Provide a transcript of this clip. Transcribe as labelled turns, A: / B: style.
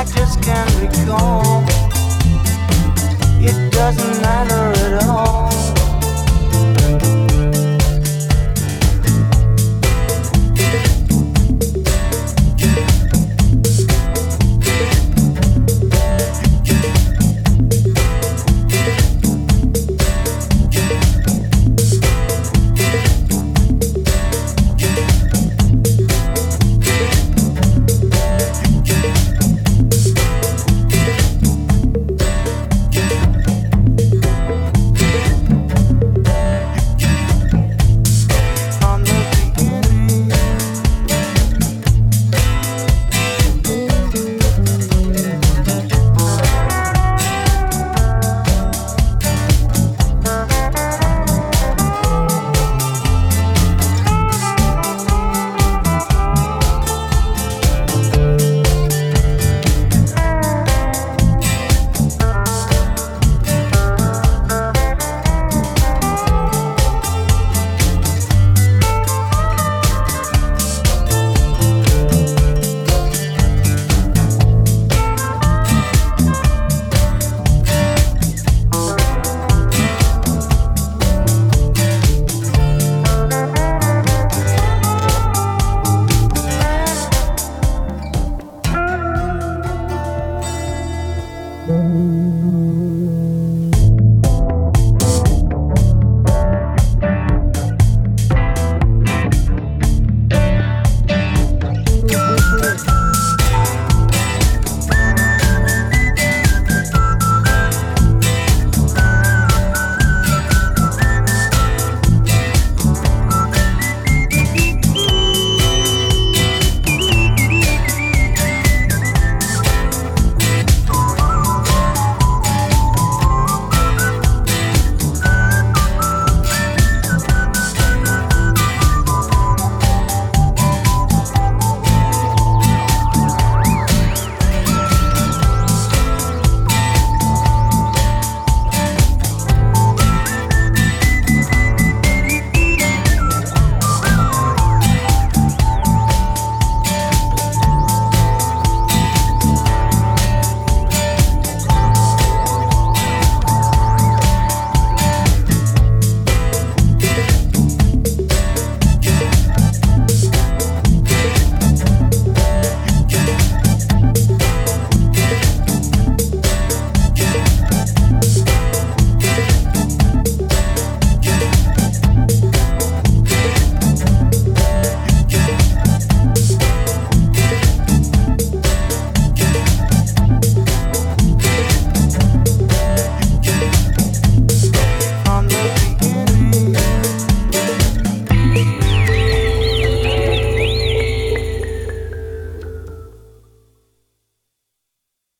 A: I just can't recall. It doesn't matter at all.